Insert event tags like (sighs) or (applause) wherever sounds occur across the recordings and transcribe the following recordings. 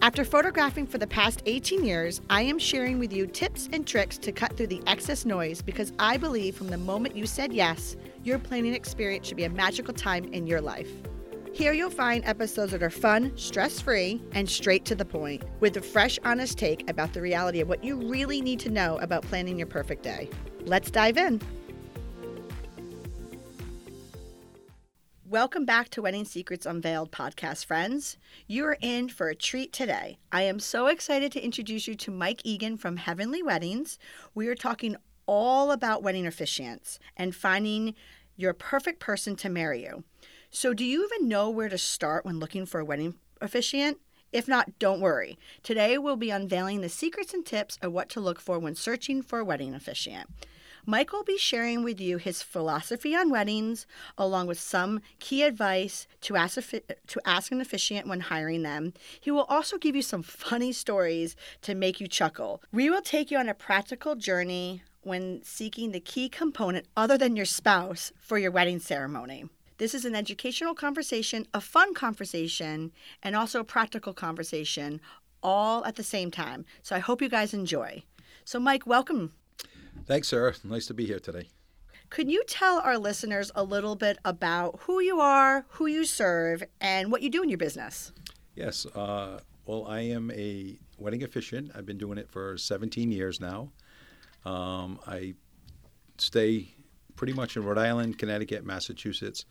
After photographing for the past 18 years, I am sharing with you tips and tricks to cut through the excess noise because I believe from the moment you said yes, your planning experience should be a magical time in your life. Here you'll find episodes that are fun, stress free, and straight to the point, with a fresh, honest take about the reality of what you really need to know about planning your perfect day. Let's dive in. Welcome back to Wedding Secrets Unveiled podcast, friends. You are in for a treat today. I am so excited to introduce you to Mike Egan from Heavenly Weddings. We are talking all about wedding officiants and finding your perfect person to marry you. So, do you even know where to start when looking for a wedding officiant? If not, don't worry. Today we'll be unveiling the secrets and tips of what to look for when searching for a wedding officiant. Mike will be sharing with you his philosophy on weddings, along with some key advice to ask, to ask an officiant when hiring them. He will also give you some funny stories to make you chuckle. We will take you on a practical journey when seeking the key component other than your spouse for your wedding ceremony. This is an educational conversation, a fun conversation, and also a practical conversation all at the same time. So I hope you guys enjoy. So, Mike, welcome Thanks, Sarah. Nice to be here today. Could you tell our listeners a little bit about who you are, who you serve, and what you do in your business? Yes. Uh, well, I am a wedding officiant. I've been doing it for 17 years now. Um, I stay pretty much in Rhode Island, Connecticut, Massachusetts,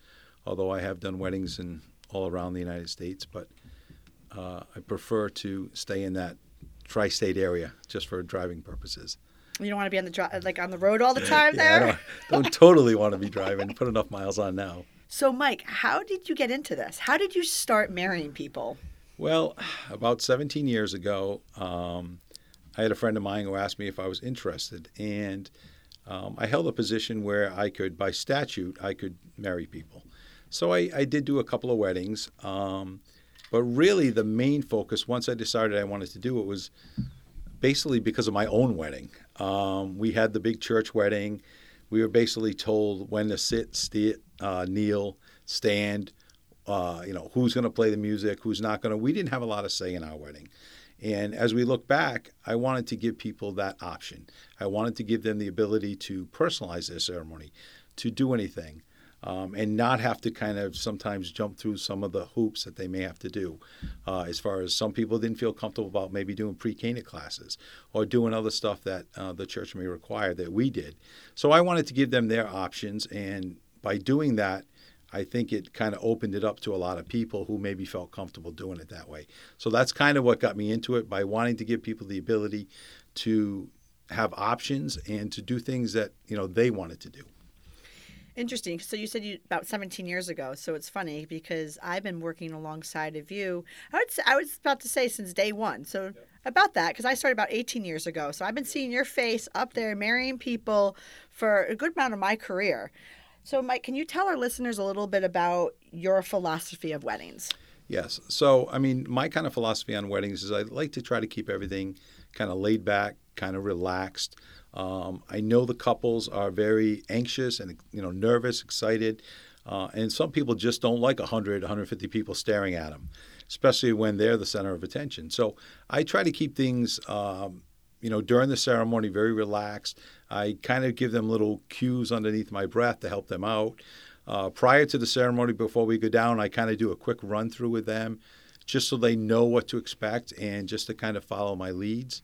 although I have done weddings in all around the United States. But uh, I prefer to stay in that tri-state area just for driving purposes. You don't want to be on the dri- like on the road all the time yeah, there. I don't, don't (laughs) totally want to be driving. Put enough miles on now. So, Mike, how did you get into this? How did you start marrying people? Well, about 17 years ago, um, I had a friend of mine who asked me if I was interested, and um, I held a position where I could, by statute, I could marry people. So I, I did do a couple of weddings, um, but really the main focus, once I decided I wanted to do it, was basically because of my own wedding. Um, we had the big church wedding. We were basically told when to sit, st- uh, kneel, stand, uh, you know, who's going to play the music, who's not going to. We didn't have a lot of say in our wedding. And as we look back, I wanted to give people that option. I wanted to give them the ability to personalize their ceremony, to do anything um, and not have to kind of sometimes jump through some of the hoops that they may have to do. Uh, as far as some people didn't feel comfortable about maybe doing pre-Cana classes or doing other stuff that uh, the church may require that we did. So I wanted to give them their options, and by doing that, I think it kind of opened it up to a lot of people who maybe felt comfortable doing it that way. So that's kind of what got me into it by wanting to give people the ability to have options and to do things that you know they wanted to do. Interesting. So you said you about 17 years ago. So it's funny because I've been working alongside of you. I would say, I was about to say since day one. So about that because I started about 18 years ago. So I've been seeing your face up there marrying people for a good amount of my career. So Mike, can you tell our listeners a little bit about your philosophy of weddings? Yes. So I mean, my kind of philosophy on weddings is I like to try to keep everything kind of laid back, kind of relaxed. Um, I know the couples are very anxious and you know nervous, excited, uh, and some people just don't like 100, 150 people staring at them, especially when they're the center of attention. So I try to keep things, um, you know, during the ceremony very relaxed. I kind of give them little cues underneath my breath to help them out. Uh, prior to the ceremony, before we go down, I kind of do a quick run through with them, just so they know what to expect and just to kind of follow my leads.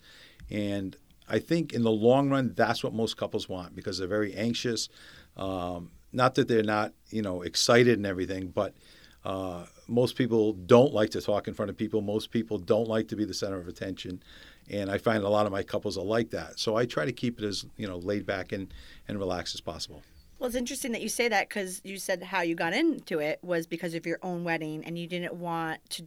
And I think in the long run, that's what most couples want because they're very anxious. Um, not that they're not, you know, excited and everything, but uh, most people don't like to talk in front of people. Most people don't like to be the center of attention, and I find a lot of my couples are like that. So I try to keep it as you know laid back and and relaxed as possible. Well, it's interesting that you say that because you said how you got into it was because of your own wedding, and you didn't want to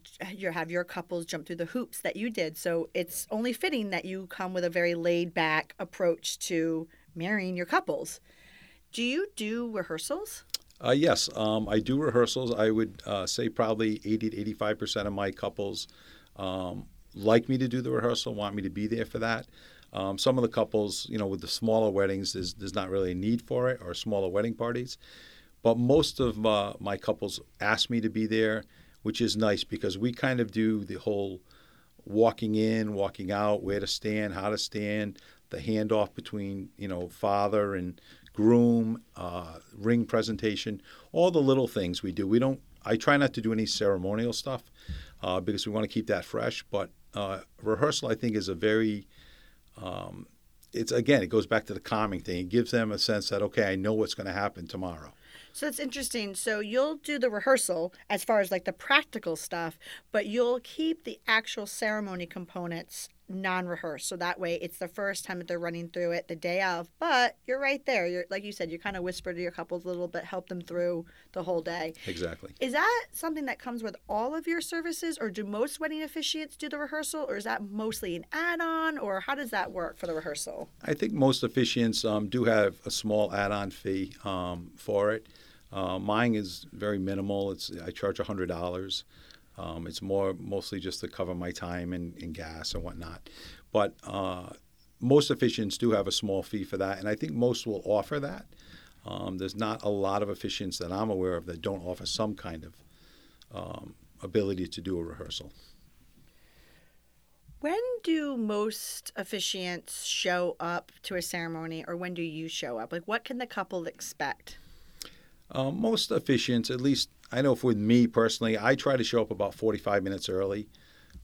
have your couples jump through the hoops that you did. So it's only fitting that you come with a very laid back approach to marrying your couples. Do you do rehearsals? Uh, yes, um, I do rehearsals. I would uh, say probably 80 to 85 percent of my couples um, like me to do the rehearsal, want me to be there for that. Um, some of the couples, you know, with the smaller weddings, there's, there's not really a need for it or smaller wedding parties. But most of uh, my couples ask me to be there, which is nice because we kind of do the whole walking in, walking out, where to stand, how to stand, the handoff between, you know, father and groom, uh, ring presentation, all the little things we do. We don't. I try not to do any ceremonial stuff uh, because we want to keep that fresh. But uh, rehearsal, I think, is a very um, it's again, it goes back to the calming thing. It gives them a sense that okay, I know what's going to happen tomorrow. So that's interesting. So you'll do the rehearsal as far as like the practical stuff, but you'll keep the actual ceremony components non-rehearsed. So that way it's the first time that they're running through it the day of. But you're right there. You're like you said you kind of whisper to your couples a little bit help them through the whole day. Exactly. Is that something that comes with all of your services or do most wedding officiants do the rehearsal or is that mostly an add-on or how does that work for the rehearsal? I think most officiants um, do have a small add-on fee um, for it. Uh, mine is very minimal. It's i charge $100 um, it's more mostly just to cover my time and, and gas and whatnot. But uh, most officiants do have a small fee for that, and I think most will offer that. Um, there's not a lot of officiants that I'm aware of that don't offer some kind of um, ability to do a rehearsal. When do most officiants show up to a ceremony, or when do you show up? Like, what can the couple expect? Uh, most officiants, at least I know for me personally, I try to show up about 45 minutes early.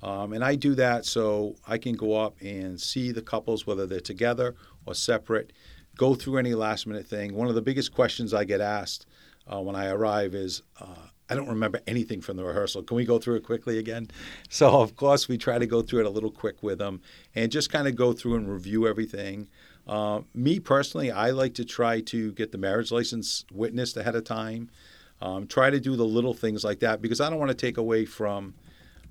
Um, and I do that so I can go up and see the couples, whether they're together or separate, go through any last minute thing. One of the biggest questions I get asked uh, when I arrive is, uh, I don't remember anything from the rehearsal. Can we go through it quickly again? (laughs) So, of course, we try to go through it a little quick with them and just kind of go through and review everything. Uh, me personally, I like to try to get the marriage license witnessed ahead of time. Um, try to do the little things like that because I don't want to take away from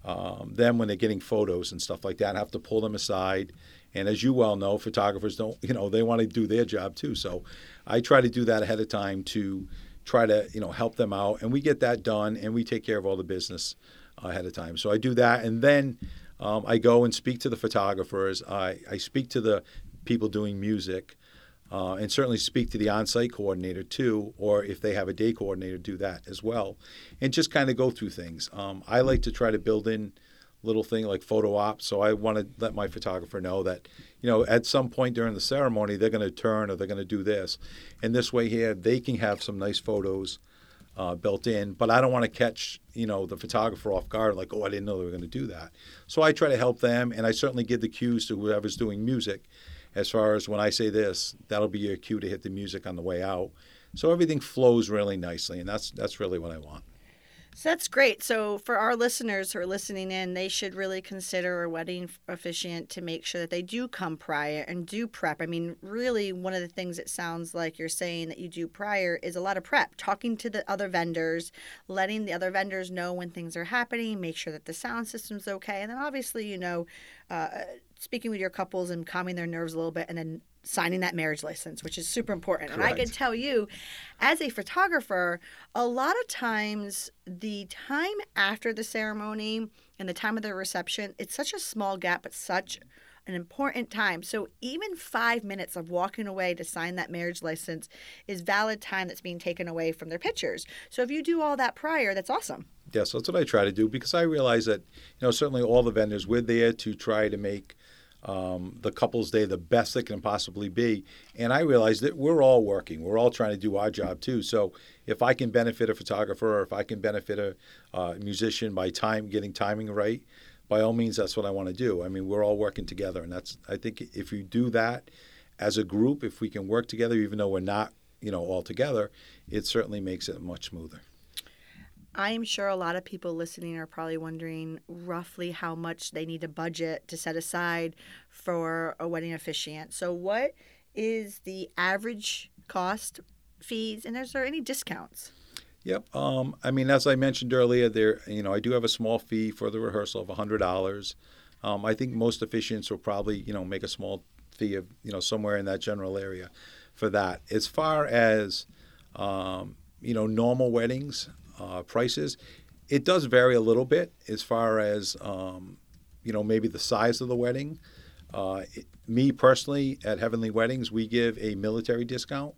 um, them when they're getting photos and stuff like that. I have to pull them aside. And as you well know, photographers don't, you know, they want to do their job too. So I try to do that ahead of time to try to, you know, help them out. And we get that done and we take care of all the business ahead of time. So I do that. And then um, I go and speak to the photographers. I, I speak to the people doing music uh, and certainly speak to the on-site coordinator too, or if they have a day coordinator, do that as well, and just kind of go through things. Um, I like to try to build in little thing like photo ops, so I want to let my photographer know that you know at some point during the ceremony they're going to turn or they're going to do this, and this way here they can have some nice photos. Uh, built in, but I don't want to catch you know the photographer off guard like oh I didn't know they were going to do that. So I try to help them, and I certainly give the cues to whoever's doing music as far as when I say this, that'll be your cue to hit the music on the way out. So everything flows really nicely, and that's that's really what I want. So that's great. So for our listeners who are listening in, they should really consider a wedding officiant to make sure that they do come prior and do prep. I mean, really, one of the things it sounds like you're saying that you do prior is a lot of prep, talking to the other vendors, letting the other vendors know when things are happening, make sure that the sound system's okay, and then obviously, you know, uh, speaking with your couples and calming their nerves a little bit and then signing that marriage license, which is super important. Correct. And I can tell you, as a photographer, a lot of times the time after the ceremony and the time of the reception, it's such a small gap, but such an important time. So even five minutes of walking away to sign that marriage license is valid time that's being taken away from their pictures. So if you do all that prior, that's awesome. Yes, that's what I try to do because I realize that, you know, certainly all the vendors, we're there to try to make um, the couple's day the best it can possibly be. And I realize that we're all working. We're all trying to do our job too. So if I can benefit a photographer or if I can benefit a uh, musician by time getting timing right, by all means, that's what I want to do. I mean, we're all working together, and that's I think if you do that as a group, if we can work together, even though we're not, you know, all together, it certainly makes it much smoother. I am sure a lot of people listening are probably wondering roughly how much they need to budget to set aside for a wedding officiant. So, what is the average cost fees, and is there any discounts? Yep. Um, I mean, as I mentioned earlier, there you know I do have a small fee for the rehearsal of hundred dollars. Um, I think most officiants will probably you know make a small fee of you know somewhere in that general area for that. As far as um, you know, normal weddings uh, prices, it does vary a little bit as far as um, you know maybe the size of the wedding. Uh, it, me personally, at Heavenly Weddings, we give a military discount.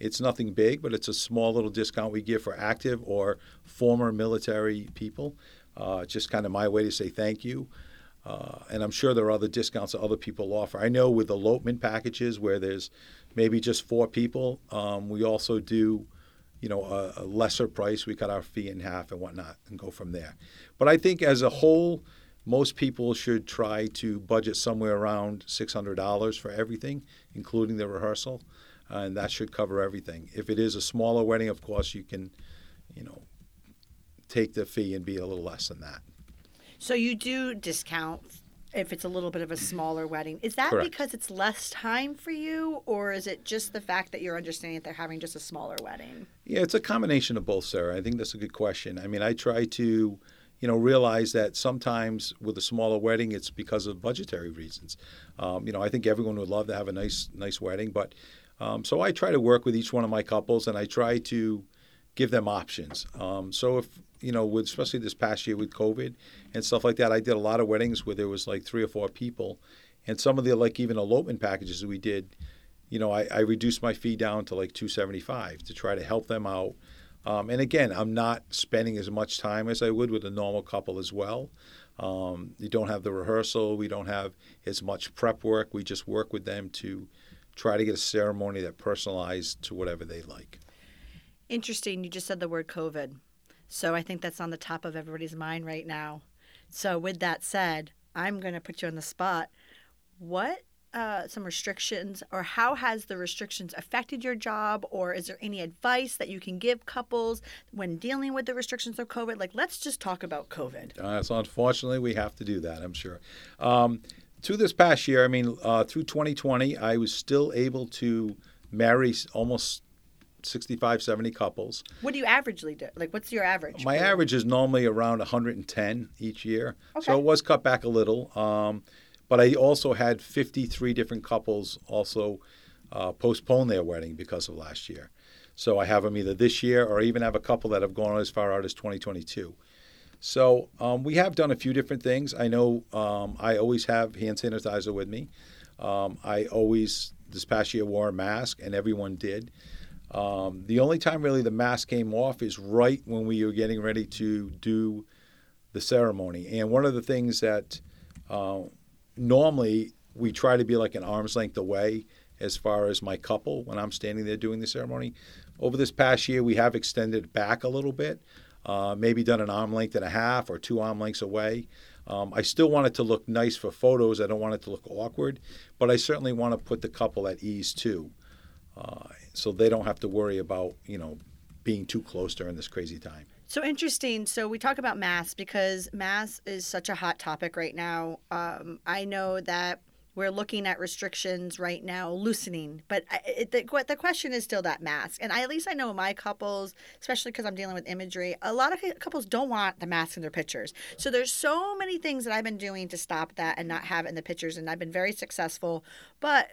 It's nothing big, but it's a small little discount we give for active or former military people. Uh, just kind of my way to say thank you. Uh, and I'm sure there are other discounts that other people offer. I know with elopement packages where there's maybe just four people, um, we also do, you know, a, a, lesser price. We cut our fee in half and whatnot and go from there. But I think as a whole, most people should try to budget somewhere around $600 for everything, including the rehearsal uh, and that should cover everything. If it is a smaller wedding, of course, you can, you know, take the fee and be a little less than that. So you do discount if it's a little bit of a smaller wedding. Is that Correct. because it's less time for you, or is it just the fact that you're understanding that they're having just a smaller wedding? Yeah, it's a combination of both, Sarah. I think that's a good question. I mean, I try to, you know, realize that sometimes with a smaller wedding, it's because of budgetary reasons. Um, you know, I think everyone would love to have a nice, nice wedding, but um, so I try to work with each one of my couples, and I try to give them options. Um, so if you know, with especially this past year with COVID and stuff like that, I did a lot of weddings where there was like three or four people, and some of the like even elopement packages we did, you know, I, I reduced my fee down to like two seventy five to try to help them out. Um, and again, I'm not spending as much time as I would with a normal couple as well. Um, you don't have the rehearsal. We don't have as much prep work. We just work with them to try to get a ceremony that personalized to whatever they like. Interesting. You just said the word COVID. So I think that's on the top of everybody's mind right now. So, with that said, I'm going to put you on the spot. What uh, some restrictions, or how has the restrictions affected your job, or is there any advice that you can give couples when dealing with the restrictions of COVID? Like, let's just talk about COVID. Uh, so, unfortunately, we have to do that. I'm sure. Um, to this past year, I mean, uh, through 2020, I was still able to marry almost 65, 70 couples. What do you averagely do? Like, what's your average? My average is normally around 110 each year. Okay. So it was cut back a little. Um, but I also had 53 different couples also uh, postpone their wedding because of last year. So I have them either this year or even have a couple that have gone as far out as 2022. So um, we have done a few different things. I know um, I always have hand sanitizer with me. Um, I always this past year wore a mask, and everyone did. Um, the only time really the mask came off is right when we were getting ready to do the ceremony. And one of the things that uh, normally we try to be like an arm's length away as far as my couple when I'm standing there doing the ceremony. Over this past year, we have extended back a little bit uh, maybe done an arm length and a half or two arm lengths away. Um, I still want it to look nice for photos. I don't want it to look awkward, but I certainly want to put the couple at ease too, uh, so they don't have to worry about you know being too close during this crazy time. So interesting. So we talk about masks because masks is such a hot topic right now. Um, I know that we're looking at restrictions right now, loosening. But it, the, the question is still that mask. And I, at least I know my couples, especially because I'm dealing with imagery, a lot of couples don't want the mask in their pictures. So there's so many things that I've been doing to stop that and not have it in the pictures. And I've been very successful. But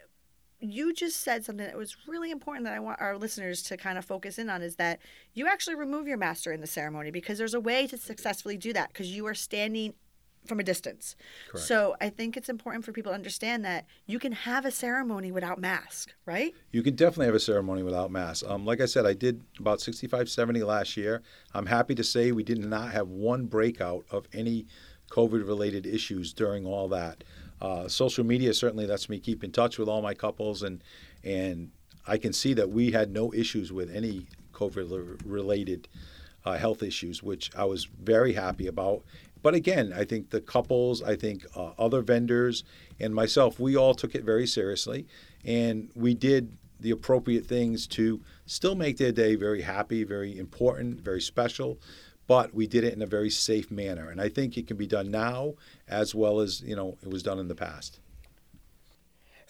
you just said something that was really important that I want our listeners to kind of focus in on is that you actually remove your master in the ceremony because there's a way to successfully do that because you are standing from a distance. Correct. So I think it's important for people to understand that you can have a ceremony without mask, right? You can definitely have a ceremony without mask. Um, like I said, I did about 65, 70 last year. I'm happy to say we did not have one breakout of any COVID related issues during all that. Uh, social media certainly lets me keep in touch with all my couples, and and I can see that we had no issues with any COVID related uh, health issues, which I was very happy about. But again, I think the couples, I think uh, other vendors, and myself, we all took it very seriously, and we did the appropriate things to still make their day very happy, very important, very special. But we did it in a very safe manner, and I think it can be done now as well as you know it was done in the past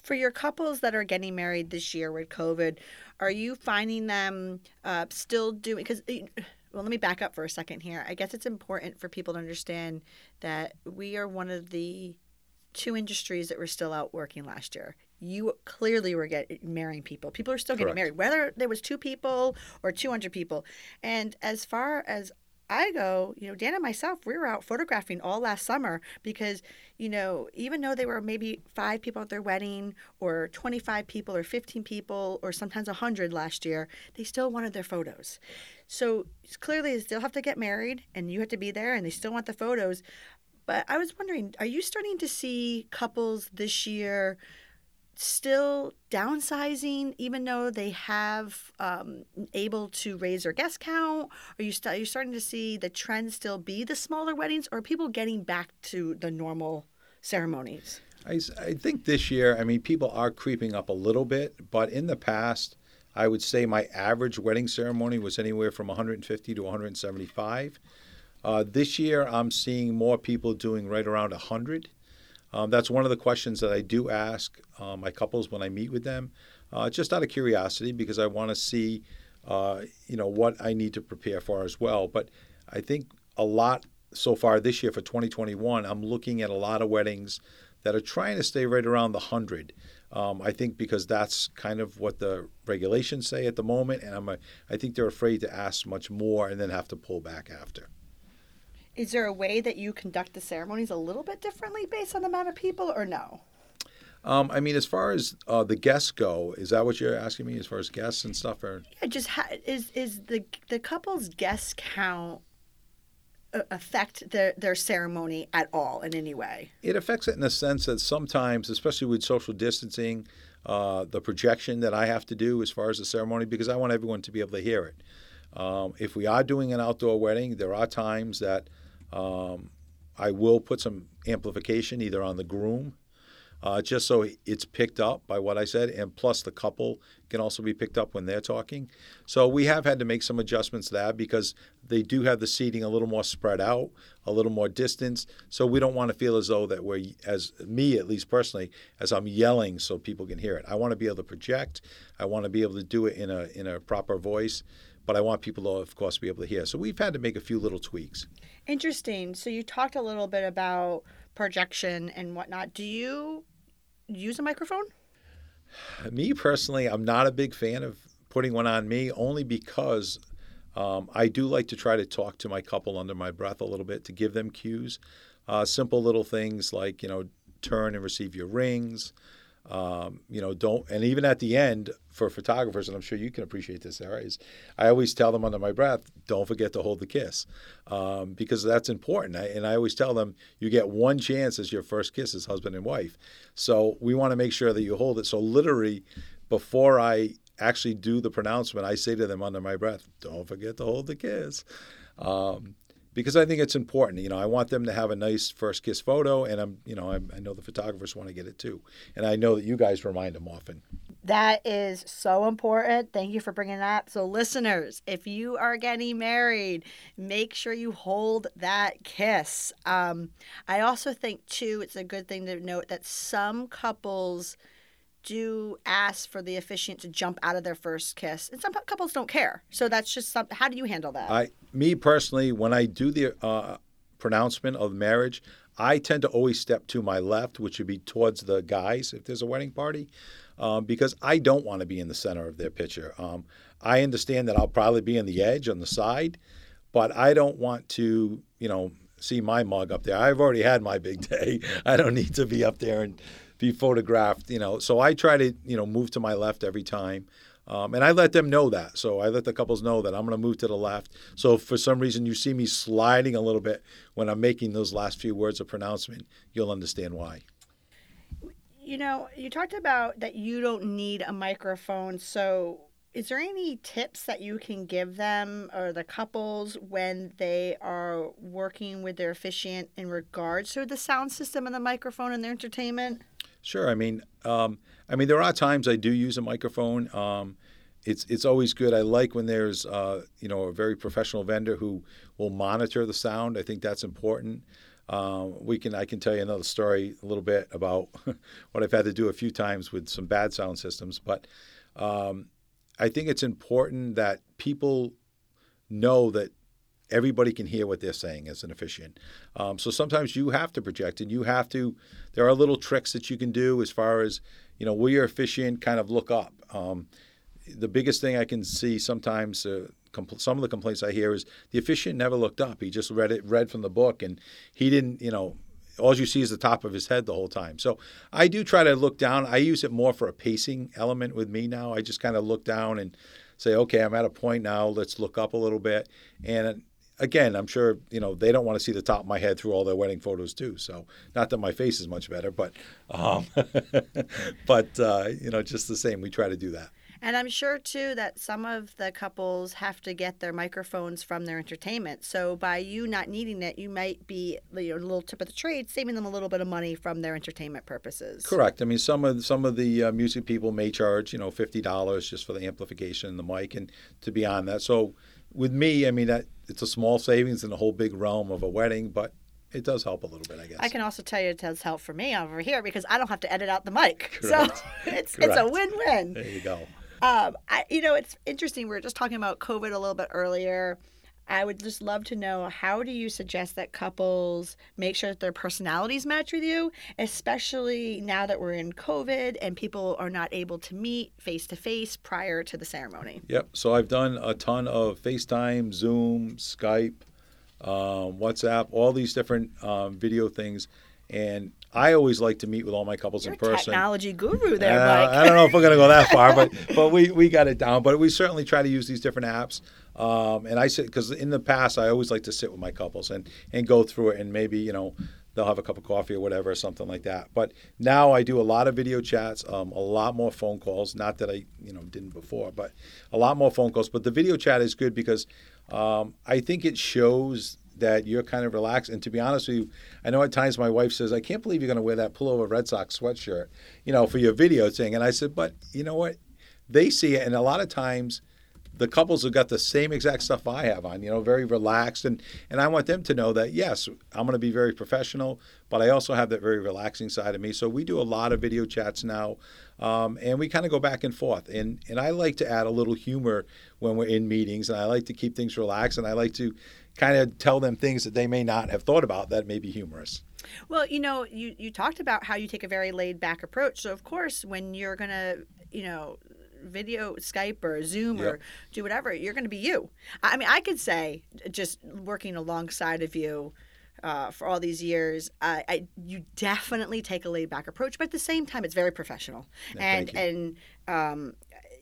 For your couples that are getting married this year with COVID, are you finding them uh, still doing? Because well, let me back up for a second here. I guess it's important for people to understand that we are one of the two industries that were still out working last year. You clearly were getting marrying people. People are still getting Correct. married, whether there was two people or 200 people. And as far as I go, you know, Dan and myself, we were out photographing all last summer because, you know, even though they were maybe five people at their wedding or 25 people or 15 people or sometimes 100 last year, they still wanted their photos. So clearly they still have to get married and you have to be there and they still want the photos. But I was wondering, are you starting to see couples this year still downsizing, even though they have um, able to raise their guest count? Are you st- are you starting to see the trend still be the smaller weddings, or are people getting back to the normal ceremonies? I think this year, I mean, people are creeping up a little bit, but in the past, I would say my average wedding ceremony was anywhere from 150 to 175. Uh, this year, I'm seeing more people doing right around 100. Um, that's one of the questions that I do ask uh, my couples when I meet with them, uh, just out of curiosity, because I want to see, uh, you know, what I need to prepare for as well. But I think a lot so far this year for 2021, I'm looking at a lot of weddings that are trying to stay right around the 100. Um, I think because that's kind of what the regulations say at the moment, and I'm a, I think they're afraid to ask much more and then have to pull back after. Is there a way that you conduct the ceremonies a little bit differently based on the amount of people, or no? Um, I mean, as far as uh, the guests go, is that what you're asking me? As far as guests and stuff, or Yeah, just ha- is is the the couple's guest count uh, affect their their ceremony at all in any way? it affects it in the sense that sometimes, especially with social distancing, uh, the projection that I have to do as far as the ceremony, because I want everyone to be able to hear it. Um, if we are doing an outdoor wedding, there are times that um, I will put some amplification either on the groom, uh, just so it's picked up by what I said, and plus the couple can also be picked up when they're talking. So we have had to make some adjustments that because they do have the seating a little more spread out, a little more distance. So we don't want to feel as though that we're, as me at least personally, as I'm yelling so people can hear it. I want to be able to project. I want to be able to do it in a in a proper voice, but I want people to, of course, be able to hear. So we've had to make a few little tweaks. Interesting. So you talked a little bit about projection and whatnot. Do you use a microphone? (sighs) Me personally, I'm not a big fan of putting one on me only because um, I do like to try to talk to my couple under my breath a little bit to give them cues. Uh, simple little things like, you know, turn and receive your rings. Um, you know, don't, and even at the end for photographers, and I'm sure you can appreciate this, Sarah, is I always tell them under my breath, don't forget to hold the kiss um, because that's important. I, and I always tell them you get one chance as your first kiss as husband and wife. So we want to make sure that you hold it. So literally, before I actually do the pronouncement, I say to them under my breath, don't forget to hold the kiss. Um, because I think it's important. You know, I want them to have a nice first kiss photo, and I'm, you know, I'm, I know the photographers want to get it too, and I know that you guys remind them often. That is so important. Thank you for bringing that. So, listeners, if you are getting married, make sure you hold that kiss. Um, I also think, too, it's a good thing to note that some couples do ask for the officiant to jump out of their first kiss, and some couples don't care. So, that's just some. How do you handle that? I, me personally, when I do the uh, pronouncement of marriage, I tend to always step to my left, which would be towards the guys if there's a wedding party, um, because I don't want to be in the center of their picture. Um, I understand that I'll probably be in the edge on the side, but I don't want to, you know, see my mug up there. I've already had my big (laughs) day. I don't need to be up there and be photographed, you know. So I try to, you know, move to my left every time. Um, and I let them know that. So I let the couples know that I'm going to move to the left. So for some reason you see me sliding a little bit when I'm making those last few words of pronouncement, you'll understand why. You know, you talked about that you don't need a microphone. So, is there any tips that you can give them or the couples when they are working with their officiant in regards to the sound system and the microphone and their entertainment? Sure. I mean, um, I mean, there are times I do use a microphone. Um, it's it's always good. I like when there's uh, you know a very professional vendor who will monitor the sound. I think that's important. Um, we can I can tell you another story a little bit about (laughs) what I've had to do a few times with some bad sound systems, but um, I think it's important that people know that everybody can hear what they're saying as an officiant. Um, so sometimes you have to project and you have to, there are little tricks that you can do as far as, you know, will your officiant kind of look up? Um, the biggest thing I can see sometimes, uh, compl- some of the complaints I hear is the officiant never looked up. He just read it, read from the book, and he didn't, you know, all you see is the top of his head the whole time. So I do try to look down. I use it more for a pacing element with me now. I just kind of look down and say, okay, I'm at a point now. Let's look up a little bit. And again, I'm sure you know they don't want to see the top of my head through all their wedding photos too. So not that my face is much better, but um, (laughs) but uh, you know, just the same, we try to do that. And I'm sure too that some of the couples have to get their microphones from their entertainment. So by you not needing it, you might be you know, a little tip of the trade, saving them a little bit of money from their entertainment purposes. Correct. I mean, some of some of the uh, music people may charge you know fifty dollars just for the amplification and the mic, and to be on that. So with me, I mean that it's a small savings in the whole big realm of a wedding, but it does help a little bit, I guess. I can also tell you it does help for me over here because I don't have to edit out the mic. Correct. (laughs) So it's Correct. it's a win-win. There you go. Um, I, you know, it's interesting. We were just talking about COVID a little bit earlier. I would just love to know how do you suggest that couples make sure that their personalities match with you, especially now that we're in COVID and people are not able to meet face to face prior to the ceremony? Yep. So I've done a ton of FaceTime, Zoom, Skype, um, WhatsApp, all these different um, video things. And I always like to meet with all my couples You're in person. Technology guru there, uh. I don't know if we're going to go that far, but (laughs) but we, we got it down. But we certainly try to use these different apps. Um, and I sit because in the past I always like to sit with my couples and and go through it and maybe you know they'll have a cup of coffee or whatever or something like that. But now I do a lot of video chats, um, a lot more phone calls. Not that I you know didn't before, but a lot more phone calls. But the video chat is good because um, I think it shows that you're kind of relaxed. And to be honest with you, I know at times my wife says, I can't believe you're going to wear that pullover Red Sox sweatshirt, you know, for your video thing. And I said, but you know what? They see it. And a lot of times the couples have got the same exact stuff I have on, you know, very relaxed. And, and I want them to know that, yes, I'm going to be very professional, but I also have that very relaxing side of me. So we do a lot of video chats now. Um, and we kind of go back and forth. And, and I like to add a little humor when we're in meetings. And I like to keep things relaxed. And I like to kind of tell them things that they may not have thought about that may be humorous. Well, you know, you, you talked about how you take a very laid back approach. So, of course, when you're going to, you know, video Skype or Zoom yep. or do whatever, you're going to be you. I mean, I could say just working alongside of you uh, for all these years, uh, I, you definitely take a laid back approach, but at the same time, it's very professional. And and um,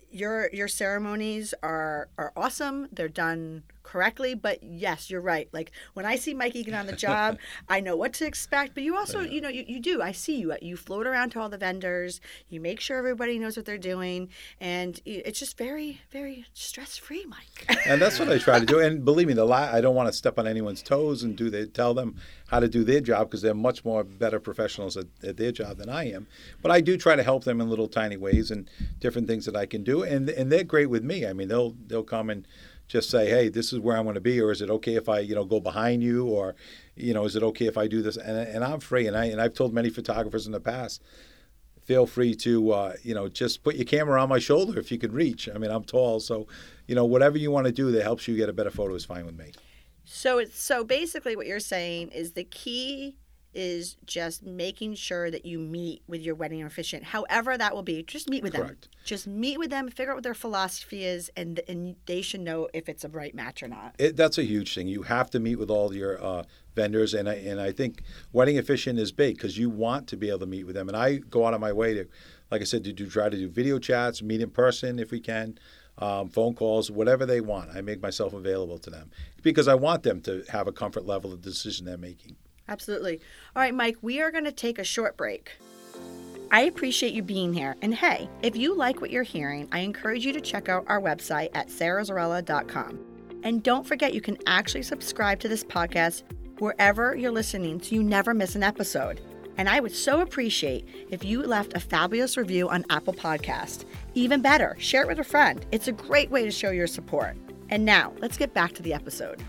your your ceremonies are are awesome. They're done correctly. But yes, you're right. Like when I see Mike Egan on the job, (laughs) I know what to expect. But you also, you know, you, you do. I see you. You float around to all the vendors. You make sure everybody knows what they're doing, and it's just very, very stress free, Mike. and that's what I try to do. And believe me, the la- I don't want to step on anyone's toes and do they tell them how to do their job because they're much more better professionals at, at their job than I am. But I do try to help them in little tiny ways and different things that I can do. And and they're great with me. I mean, they'll they'll come and just say, hey, this is where I want to be, or is it okay if I, you know, go behind you, or, you know, is it okay if I do this? And, and I'm free, and I and I've told many photographers in the past, feel free to, uh, you know, just put your camera on my shoulder if you can reach. I mean, I'm tall, so, you know, whatever you want to do that helps you get a better photo is fine with me. So it's so basically what you're saying is the key is just making sure that you meet with your wedding officiant, however that will be. Just meet with Correct. them. Just meet with them, figure out what their philosophy is, and and they should know if it's a right match or not. It, that's a huge thing. You have to meet with all your uh, vendors, and I, and I think wedding officiant is big because you want to be able to meet with them. And I go out of my way to, like I said, to do try to do video chats, meet in person if we can. Um, phone calls, whatever they want. I make myself available to them because I want them to have a comfort level of decision they're making. Absolutely. All right, Mike, we are going to take a short break. I appreciate you being here. And hey, if you like what you're hearing, I encourage you to check out our website at sarahzarella.com. And don't forget, you can actually subscribe to this podcast wherever you're listening so you never miss an episode. And I would so appreciate if you left a fabulous review on Apple Podcast. Even better, share it with a friend. It's a great way to show your support. And now, let's get back to the episode.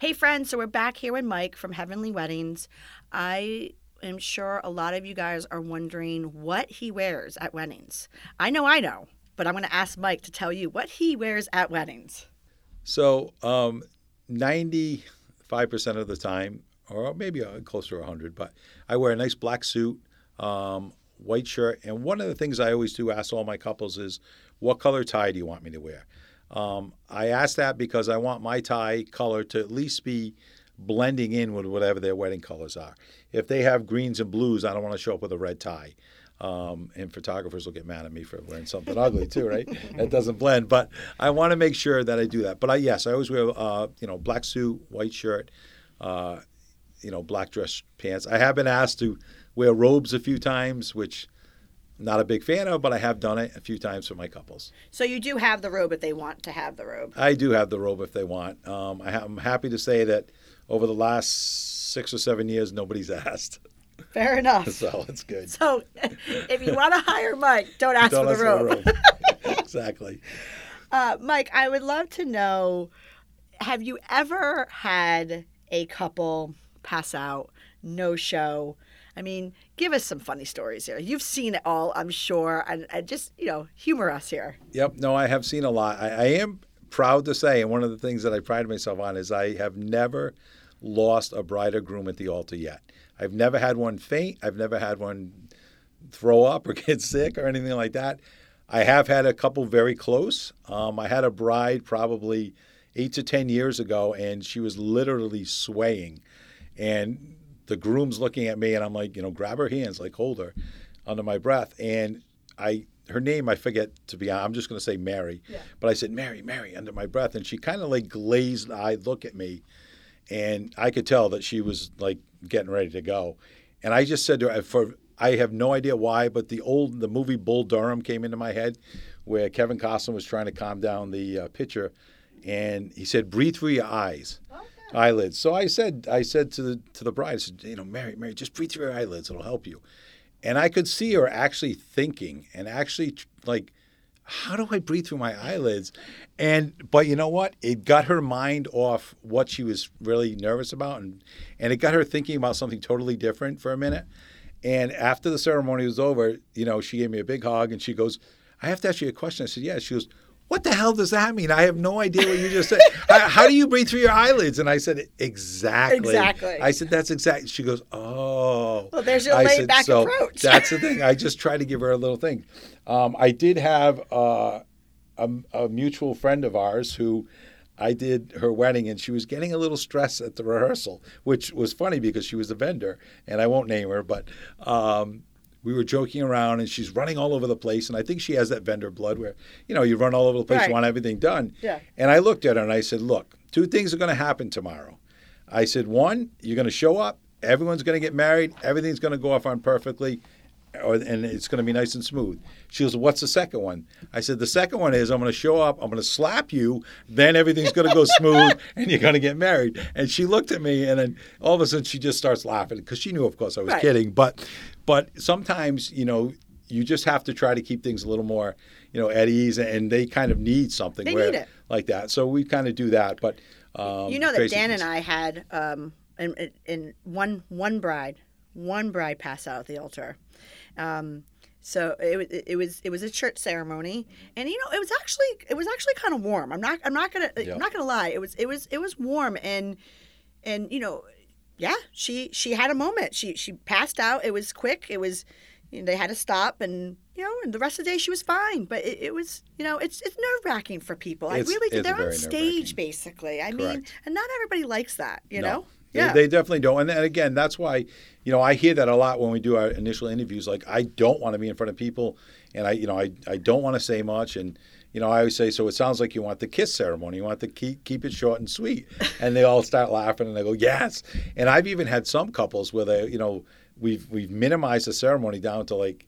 Hey, friends, so we're back here with Mike from Heavenly Weddings. I am sure a lot of you guys are wondering what he wears at weddings. I know I know, but I'm going to ask Mike to tell you what he wears at weddings. So, um, 95% of the time, or maybe uh, closer to 100, but I wear a nice black suit, um, white shirt. And one of the things I always do ask all my couples is, what color tie do you want me to wear? Um, I ask that because I want my tie color to at least be blending in with whatever their wedding colors are. If they have greens and blues, I don't want to show up with a red tie. Um, and photographers will get mad at me for wearing something (laughs) ugly too, right? That doesn't blend. But I want to make sure that I do that. But I, yes, I always wear, uh, you know, black suit, white shirt, uh, you know, black dress pants. I have been asked to wear robes a few times, which not a big fan of, but I have done it a few times for my couples. So you do have the robe if they want to have the robe. I do have the robe if they want. Um, I am happy to say that over the last six or seven years, nobody's (laughs) asked. Fair enough. (laughs) so it's good. So (laughs) if you want to hire Mike, don't ask Don't for the for robe. the robe. exactly. Uh, Mike, I would love to know have you ever had a couple pass out, no show? I mean, give us some funny stories here. You've seen it all, I'm sure, and, and just, you know, humor us here. Yep. No, I have seen a lot. I, I am proud to say, and one of the things that I pride myself on is I have never lost a bride or groom at the altar yet. I've never had one faint. I've never had one throw up or (laughs) get sick or anything like that. I have had a couple very close. Um, I had a bride probably eight to 10 years ago, and she was literally swaying. And the groom's looking at me, and I'm like, you know, grab her hands, like hold her under my breath. And I, her name, I forget to be honest, I'm just going to say Mary. Yeah. But I said, Mary, Mary, under my breath. And she kind of like glazed eyed look at me. And I could tell that she was like getting ready to go. And I just said to her, for I have no idea why, but the old the movie Bull Durham came into my head, where Kevin Costner was trying to calm down the uh, pitcher, and he said, "Breathe through your eyes." Eyelids. So I said, I said to the to the bride, I said, you know, Mary, Mary, just breathe through your eyelids. It'll help you. And I could see her actually thinking and actually like, how do I breathe through my eyelids? And but you know what? It got her mind off what she was really nervous about, and and it got her thinking about something totally different for a minute. And after the ceremony was over, you know, she gave me a big hug and she goes, I have to ask you a question. I said, Yeah. She goes, What the hell does that mean? I have no idea what you just said. (laughs) how, how do you breathe through your eyelids? And I said, Exactly. Exactly. I said, That's exactly. She goes, Oh. Well, there's your I laid said, back so approach. (laughs) That's the thing. I just tried to give her a little thing. Um, I did have uh, a, a mutual friend of ours who I did her wedding, and she was getting a little stressed at the rehearsal, which was funny because she was a vendor, and I won't name her, but um, we were joking around, and she's running all over the place, and I think she has that vendor blood where you know you run all over the place, Right. you want everything done. Yeah. And I looked at her and I said, "Look, two things are going to happen tomorrow." I said, "One, you're going to show up, everyone's going to get married, everything's going to go off on perfectly." Or, and it's going to be nice and smooth. She goes, What's the second one? I said, The second one is I'm going to show up, I'm going to slap you, then everything's going to go smooth (laughs) and you're going to get married. And she looked at me, and then all of a sudden she just starts laughing because she knew, of course, I was Right. kidding. But, but sometimes, you know, you just have to try to keep things a little more, you know, at ease, and they kind of need something They where, need it. like that. So we kind of do that. But um, you know that Dan things. and I had um, in, in- one one bride, one bride pass out at the altar. Um, so it, it was it was a church ceremony, and you know it was actually it was actually kind of warm. I'm not I'm not gonna Yeah. I'm not gonna lie. It was it was it was warm, and and you know, yeah, she she had a moment. She she passed out. It was quick. It was you know, they had to stop, and you know, and the rest of the day she was fine. But it, it was you know it's it's nerve wracking for people. I really it's they're on stage basically. I mean, and not everybody likes that. You No. know. They, Yeah. they definitely don't. And, and again, that's why, you know, I hear that a lot when we do our initial interviews. Like, I don't want to be in front of people, and I, you know, I, I don't want to say much. And, you know, I always say, so it sounds like you want the kiss ceremony. You want to keep keep it short and sweet. And they all start laughing, and they go, yes. And I've even had some couples where they, you know, we've we've minimized the ceremony down to like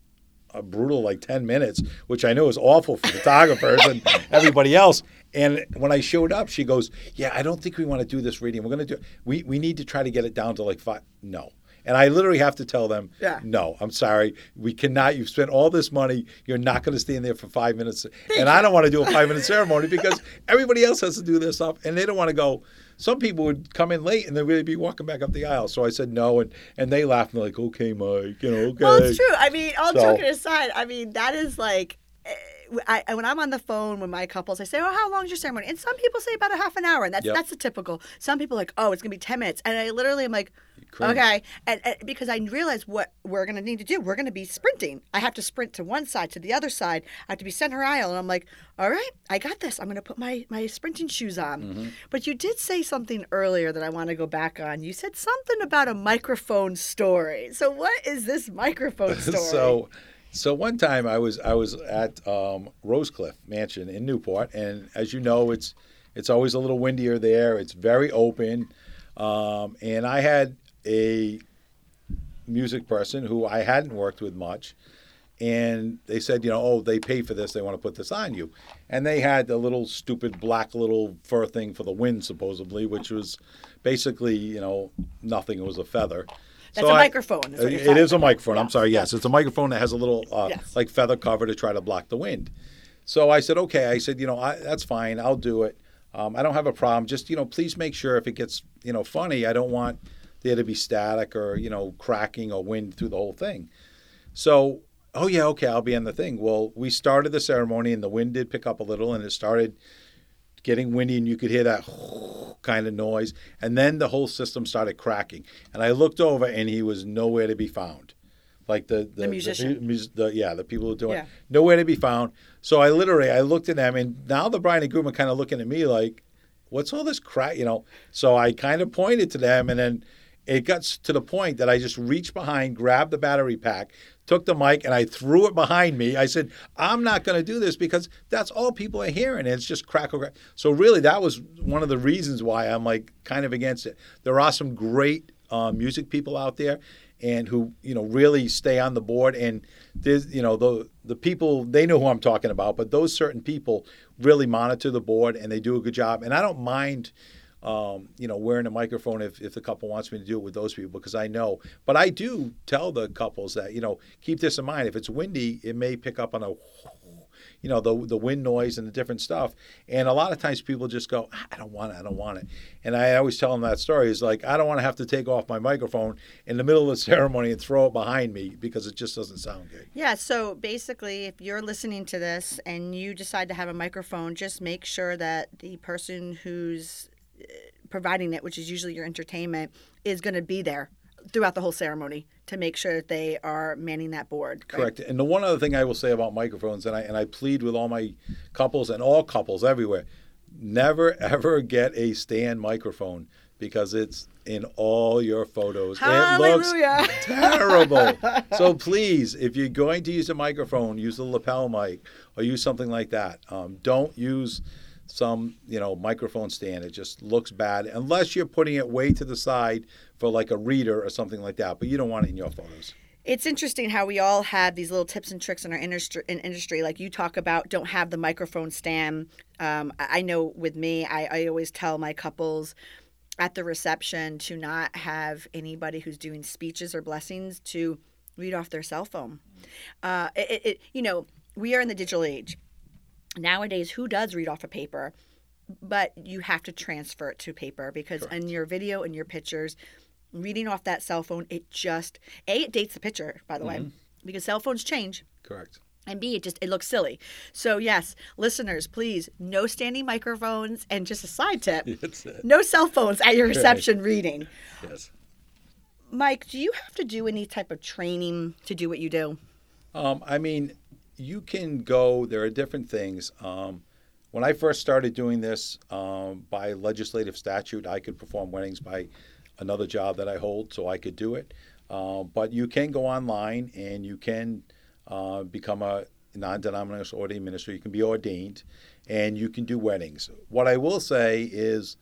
a brutal like 10 minutes, which I know is awful for photographers and (laughs) everybody else. And when I showed up, she goes, Yeah, I don't think we want to do this reading. We're going to do we, we need to try to get it down to like five. No. And I literally have to tell them, Yeah. no, I'm sorry. We cannot. You've spent all this money. You're not going to stand there for five minutes. and I don't want to do a five minute (laughs) ceremony because everybody else has to do their stuff. And they don't want to go. Some people would come in late and they'd really be walking back up the aisle. So I said no. And, and they laughed and they're like, okay, Mike, you know, okay. Well, it's true. I mean, all So- joking aside, I mean that is like. eh, I, when I'm on the phone with my couples, I say, "Oh, how long is your ceremony?" And some people say about a half an hour, and that's Yep. that's the typical. Some people are like, "Oh, it's gonna be ten minutes," and I literally am like, "Okay," and, and because I realize what we're gonna need to do. We're gonna be sprinting. I have to sprint to one side to the other side. I have to be center aisle, and I'm like, "All right, I got this. I'm gonna put my my sprinting shoes on." Mm-hmm. But you did say something earlier that I want to go back on. You said something about a microphone story. So what is this microphone (laughs) story? so so one time I was I was at um, Rosecliff Mansion in Newport, and as you know, it's it's always a little windier there. It's very open, um, and I had a music person who I hadn't worked with much, and they said, you know, oh, they pay for this. They want to put this on you, and they had the little stupid black little fur thing for the wind, supposedly, which was basically, you know, nothing. It was a feather. That's So a I- microphone, is it is a microphone. about. I'm sorry. Yes, it's a microphone that has a little uh, Yes. like feather cover to try to block the wind. So I said, okay. I said, you know, I, that's fine. I'll do it. Um, I don't have a problem. Just you know, please make sure if it gets you know funny, I don't want there to be static or you know cracking or wind through the whole thing. So oh yeah, okay, I'll be on the thing. Well, we started the ceremony and the wind did pick up a little and it started getting windy and you could hear that (laughs) kind of noise and then the whole system started cracking and i looked over and he was nowhere to be found like the the, The musician? the, mus- the- yeah the people who do it Yeah. nowhere to be found so i literally i looked at them and now the Brian and groom are kind of looking at me like what's all this crap?" you know so i kind of pointed to them and then it got to the point that i just reached behind grabbed the battery pack took the mic and i threw it behind me. I said i'm not going to do this because that's all people are hearing it's just crackle crack. So really that was one of the reasons why i'm like kind of against it. There are some great uh, music people out there and who you know really stay on the board and there's you know the the people they know who I'm talking about but those certain people really monitor the board and they do a good job. And I don't mind um, you know wearing a microphone if, if the couple wants me to do it with those people because I know but I do tell the couples that you know keep this in mind if it's windy it may pick up on a you know the the wind noise and the different stuff. And a lot of times people just go, "Ah, I don't want it, I don't want it. And I always tell them that story is like I don't want to have to take off my microphone in the middle of the (laughs) ceremony and throw it behind me because it just doesn't sound good. Yeah, so basically, if you're listening to this and you decide to have a microphone, just make sure that the person who's providing it, which is usually your entertainment, is going to be there throughout the whole ceremony to make sure that they are manning that board. right? Correct. And the one other thing I will say about microphones, and I and I plead with all my couples and all couples everywhere, never (laughs) ever get a stand microphone because it's in all your photos. Hallelujah. It looks (laughs) terrible. so please, if you're going to use a microphone, use a lapel mic or use something like that. Um, don't use some you know microphone stand. It just looks bad unless you're putting it way to the side for like a reader or something like that. But you don't want it in your photos. It's interesting how we all have these little tips and tricks in our industry. In industry, like you talk about, don't have the microphone stand. Um, I know with me, I, I always tell my couples at the reception to not have anybody who's doing speeches or blessings to read off their cell phone. Uh, it- it, you know, we are in the digital age nowadays. Who does read off a paper? But you have to transfer it to paper because in your video and your pictures, reading off that cell phone, it just a it dates the picture. By the way, because cell phones change Correct. and b it just it looks silly so yes listeners please no standing microphones and just a side tip (laughs) no cell phones at your reception reading Yes. mike do you have to do any type of training to do what you do Um, I mean, you can go. There are different things. Um, when I first started doing this um, by legislative statute, I could perform weddings by another job that I hold, so I could do it. Um, but you can go online and you can uh, become a non-denominational ordained minister. You can be ordained, and you can do weddings. What I will say is,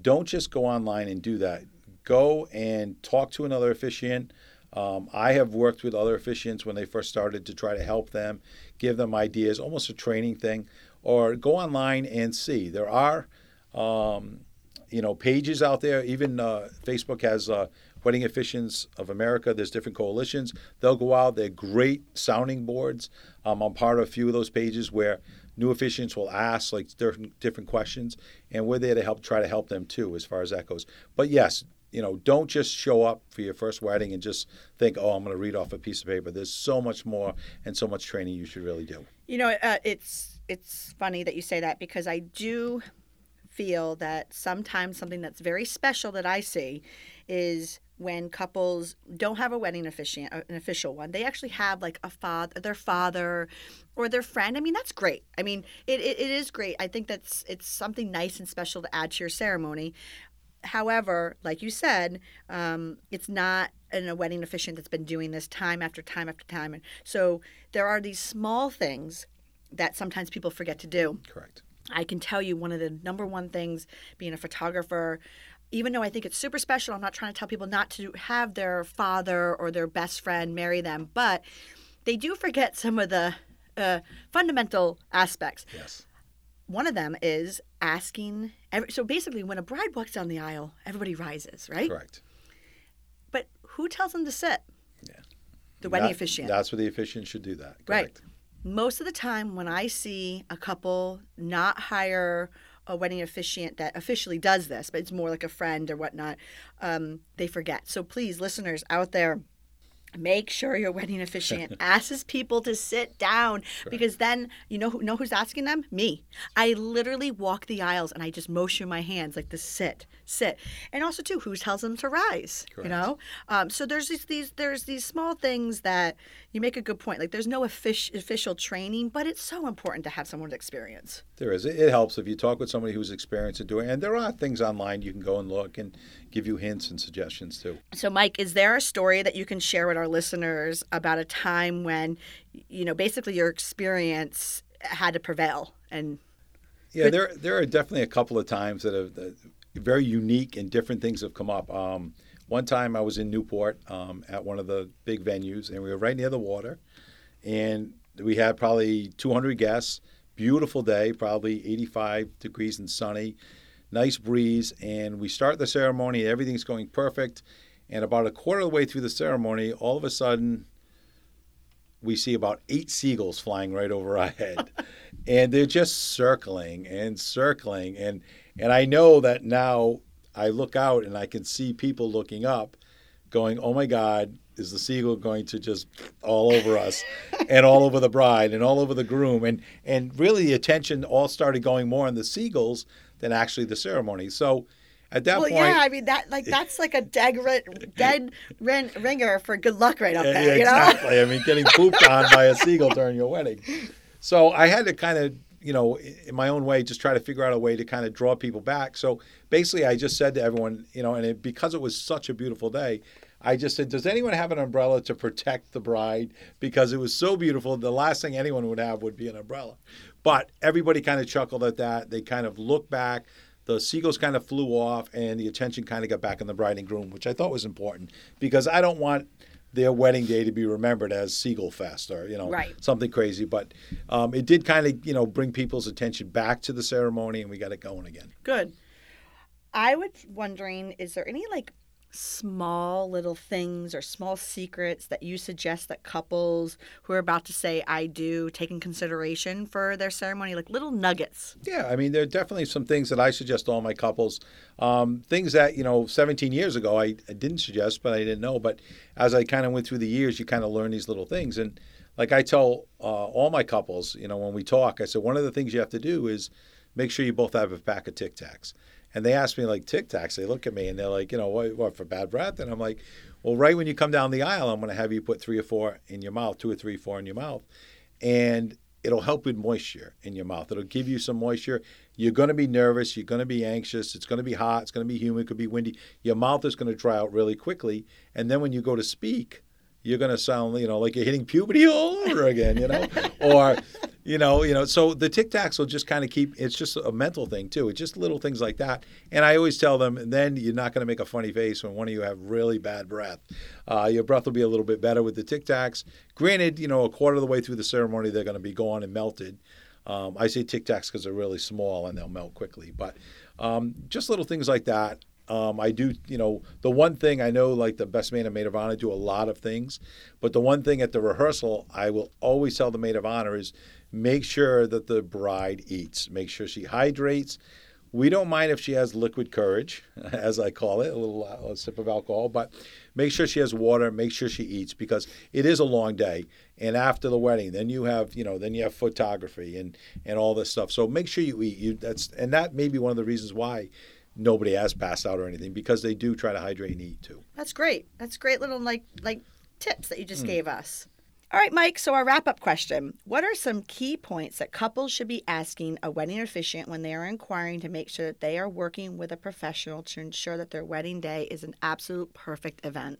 don't just go online and do that. Go and talk to another officiant. Um, I have worked with other officiants when they first started to try to help them, give them ideas, almost a training thing, or go online and see. There are, um, you know, pages out there. Even uh, Facebook has uh, Wedding Officiants of America. There's different coalitions. They'll go out. They're great sounding boards. Um, I'm part of a few of those pages where new officiants will ask like different different questions, and we're there to help try to help them too, as far as that goes. But yes, you know, don't just show up for your first wedding and just think, oh, I'm going to read off a piece of paper. There's so much more and so much training you should really do. You know, uh, it's it's funny that you say that because I do feel that sometimes something that's very special that I see is when couples don't have a wedding officiant, an official one, they actually have like a father, their father, or their friend. I mean, that's great. I mean, it, it, it is great. I think that's it's something nice and special to add to your ceremony. However, like you said, um, it's not an, a wedding officiant that's been doing this time after time after time, and so there are these small things that sometimes people forget to do. Correct. I can tell you one of the number one things being a photographer, even though I think it's super special, I'm not trying to tell people not to have their father or their best friend marry them, but they do forget some of the uh, fundamental aspects. Yes. One of them is asking. Every, so basically, when a bride walks down the aisle, everybody rises, right? Correct. But who tells them to sit? Yeah. The wedding That- officiant. That's where the officiant should do that. Right. Most of the time when I see a couple not hire a wedding officiant that officially does this, but it's more like a friend or whatnot, um, they forget. So please, listeners out there, make sure your wedding officiant (laughs) asks people to sit down because then you know who know who's asking them? Me. I literally walk the aisles and I just motion my hands like to sit, sit, and also too, who tells them to rise? Correct. You know, um, so there's these, these there's these small things that you make a good point. Like there's no offic- official training, but it's so important to have someone's experience. There is. It it helps if you talk with somebody who's experienced in doing. And there are things online you can go and look and give you hints and suggestions too. So, Mike, is there a story that you can share with our listeners about a time when, you know, basically your experience had to prevail? And Yeah, there there are definitely a couple of times that have that very unique and different things have come up. Um, one time I was in Newport um, at one of the big venues, and we were right near the water, and we had probably 200 guests. Beautiful day, probably 85 degrees and sunny, nice breeze, and we start the ceremony. Everything's going perfect, and about a quarter of the way through the ceremony, all of a sudden, we see about eight seagulls flying right over our head. (laughs) And they're just circling and circling. And and I know that now I look out and I can see people looking up going oh my god is the seagull going to just all over us (laughs) and all over the bride and all over the groom? And and really the attention all started going more on the seagulls than actually the ceremony. So at that well, point yeah, I mean that like that's like a dead, dead rin- ringer for good luck right up Yeah, there. yeah, you know? exactly. I mean, getting pooped on by a seagull during your wedding. So I had to kind of, you know, in my own way, just try to figure out a way to kind of draw people back. So basically, I just said to everyone, you know, and it, because it was such a beautiful day, I just said, "Does anyone have an umbrella to protect the bride?" Because it was so beautiful. The last thing anyone would have would be an umbrella. But everybody kind of chuckled at that. They kind of looked back. The seagulls kind of flew off, and the attention kind of got back on the bride and groom, which I thought was important because I don't want their wedding day to be remembered as Seagull Fest or you know Right. something crazy. But um, it did kind of you know bring people's attention back to the ceremony, and we got it going again. Good. I was wondering, is there any like small little things or small secrets that you suggest that couples who are about to say I do take in consideration for their ceremony, like little nuggets? Yeah, I mean, there are definitely some things that I suggest to all my couples. Um, things that, you know, 17 years ago I, I didn't suggest, but I didn't know. But as I kind of went through the years, you kind of learn these little things. And like I tell uh, all my couples, you know, when we talk, I said, one of the things you have to do is make sure you both have a pack of Tic Tacs. And they ask me, like, Tic Tacs. They look at me and they're like, you know, what, what for bad breath? And I'm like, well, right when you come down the aisle, I'm going to have you put three or four in your mouth, two or three, four in your mouth. And it'll help with moisture in your mouth. It'll give you some moisture. You're going to be nervous. You're going to be anxious. It's going to be hot. It's going to be humid. It could be windy. Your mouth is going to dry out really quickly. And then when you go to speak, you're going to sound, you know, like you're hitting puberty all over again, you know, (laughs) or, you know, you know. So the Tic Tacs will just kind of keep. It's just a mental thing too. It's just little things like that. And I always tell them, and then you're not going to make a funny face when one of you have really bad breath. Uh, your breath will be a little bit better with the Tic Tacs. Granted, you know, a quarter of the way through the ceremony, they're going to be gone and melted. Um, I say Tic Tacs because they're really small and they'll melt quickly. But um, just little things like that Um, I do, you know, the one thing I know, like the best man and maid of honor, do a lot of things, but the one thing at the rehearsal, I will always tell the maid of honor is make sure that the bride eats, make sure she hydrates. We don't mind if she has liquid courage, (laughs) as I call it, a little uh, a sip of alcohol, but make sure she has water, make sure she eats because it is a long day. And after the wedding, then you have, you know, then you have photography and and all this stuff. So make sure you eat. You that's and that may be one of the reasons why nobody has passed out or anything because they do try to hydrate and eat too. That's great. That's great little like like tips that you just mm. gave us. All right, Mike. So, our wrap up question What are some key points that couples should be asking a wedding officiant when they are inquiring to make sure that they are working with a professional to ensure that their wedding day is an absolute perfect event?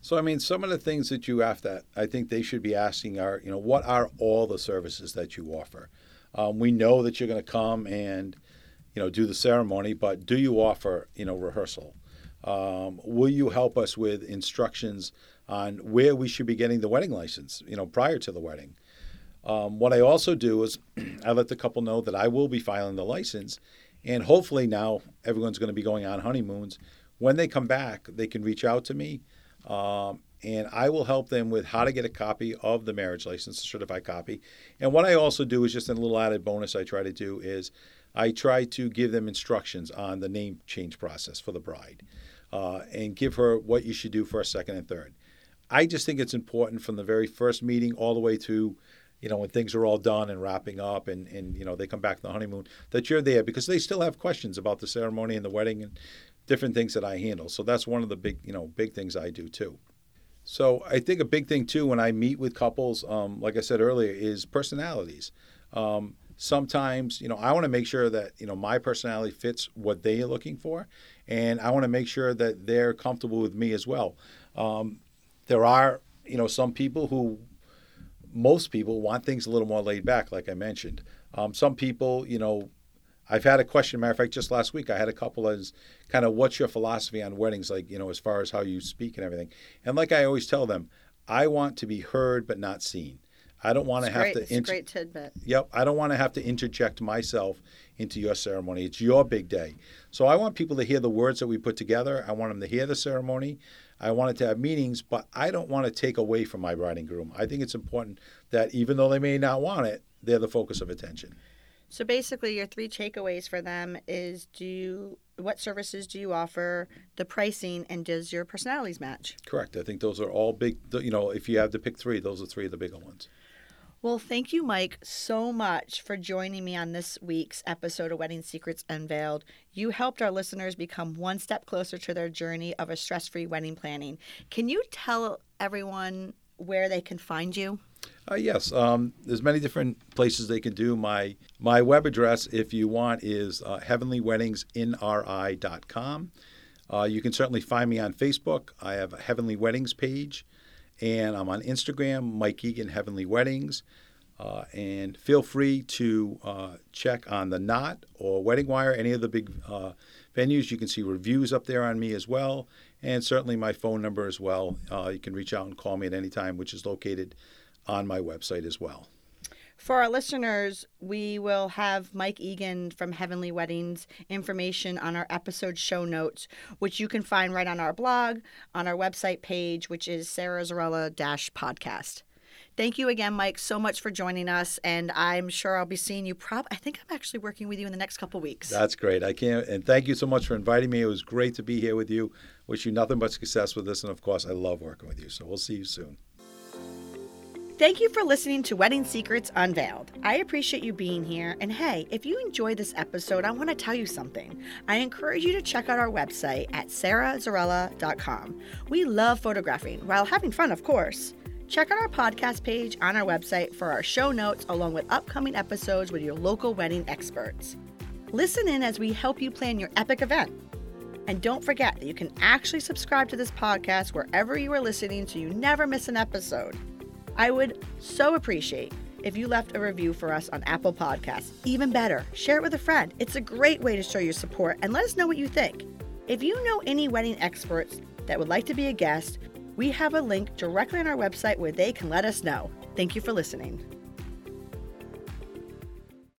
So, I mean, some of the things that you have to, I think they should be asking are, you know, what are all the services that you offer? Um, we know that you're going to come and, you know, do the ceremony, but do you offer, you know, rehearsal? Um, will you help us with instructions on where we should be getting the wedding license, you know, prior to the wedding? Um, what I also do is (clears throat) I let the couple know that I will be filing the license, and hopefully now everyone's going to be going on honeymoons. When they come back, they can reach out to me, um, and I will help them with how to get a copy of the marriage license, a certified copy. And what I also do is just a little added bonus I try to do is I try to give them instructions on the name change process for the bride uh, and give her what you should do for a second and third. I just think it's important from the very first meeting all the way to, you know, when things are all done and wrapping up and, and you know, they come back from the honeymoon, that you're there because they still have questions about the ceremony and the wedding and different things that I handle. So that's one of the big, you know, big things I do too. So I think a big thing too when I meet with couples, um, like I said earlier, is personalities. Um, sometimes, you know, I want to make sure that, you know, my personality fits what they are looking for and I want to make sure that they're comfortable with me as well. Um, there are, you know, some people who, most people want things a little more laid back, like I mentioned. Um, some people, you know, I've had a question. Matter of fact, just last week I had a couple as kind of what's your philosophy on weddings, like you know, as far as how you speak and everything. And like I always tell them, I want to be heard but not seen. I don't want to have great. to. It's inter- great tidbit. Yep, I don't want to have to interject myself into your ceremony. It's your big day. So I want people to hear the words that we put together. I want them to hear the ceremony. I wanted to have meanings, but I don't want to take away from my bride and groom. I think it's important that even though they may not want it, they're the focus of attention. So basically, your three takeaways for them is: do you, what services do you offer, the pricing, and does your personalities match? Correct. I think those are all big. You know, if you have to pick three, those are three of the bigger ones. Well, thank you, Mike, so much for joining me on this week's episode of Wedding Secrets Unveiled. You helped our listeners become one step closer to their journey of a stress free wedding planning. Can you tell everyone where they can find you? Uh, yes, um, there's many different places they can do. My my web address, if you want, is uh, heavenlyweddingsnri.com. Uh, you can certainly find me on Facebook. I have a Heavenly Weddings page. And I'm on Instagram, Mike Egan Heavenly Weddings. Uh, and feel free to uh, check on the Knot or Wedding Wire, any of the big uh, venues. You can see reviews up there on me as well, and certainly my phone number as well. Uh, you can reach out and call me at any time, which is located on my website as well. For our listeners, we will have Mike Egan from Heavenly Weddings information on our episode show notes, which you can find right on our blog, on our website page, which is Sarah Zarella podcast. Thank you again, Mike, so much for joining us, and I'm sure I'll be seeing you. Prob, I think I'm actually working with you in the next couple weeks. That's great. I can't, and thank you so much for inviting me. It was great to be here with you. Wish you nothing but success with this, and of course, I love working with you. So we'll see you soon. Thank you for listening to Wedding Secrets Unveiled. I appreciate you being here. And hey, if you enjoyed this episode, I want to tell you something. I encourage you to check out our website at sarahzarella.com. We love photographing while having fun, of course. Check out our podcast page on our website for our show notes along with upcoming episodes with your local wedding experts. Listen in as we help you plan your epic event. And don't forget that you can actually subscribe to this podcast wherever you are listening so you never miss an episode. I would so appreciate if you left a review for us on Apple Podcasts. Even better, share it with a friend. It's a great way to show your support and let us know what you think. If you know any wedding experts that would like to be a guest, we have a link directly on our website where they can let us know. Thank you for listening.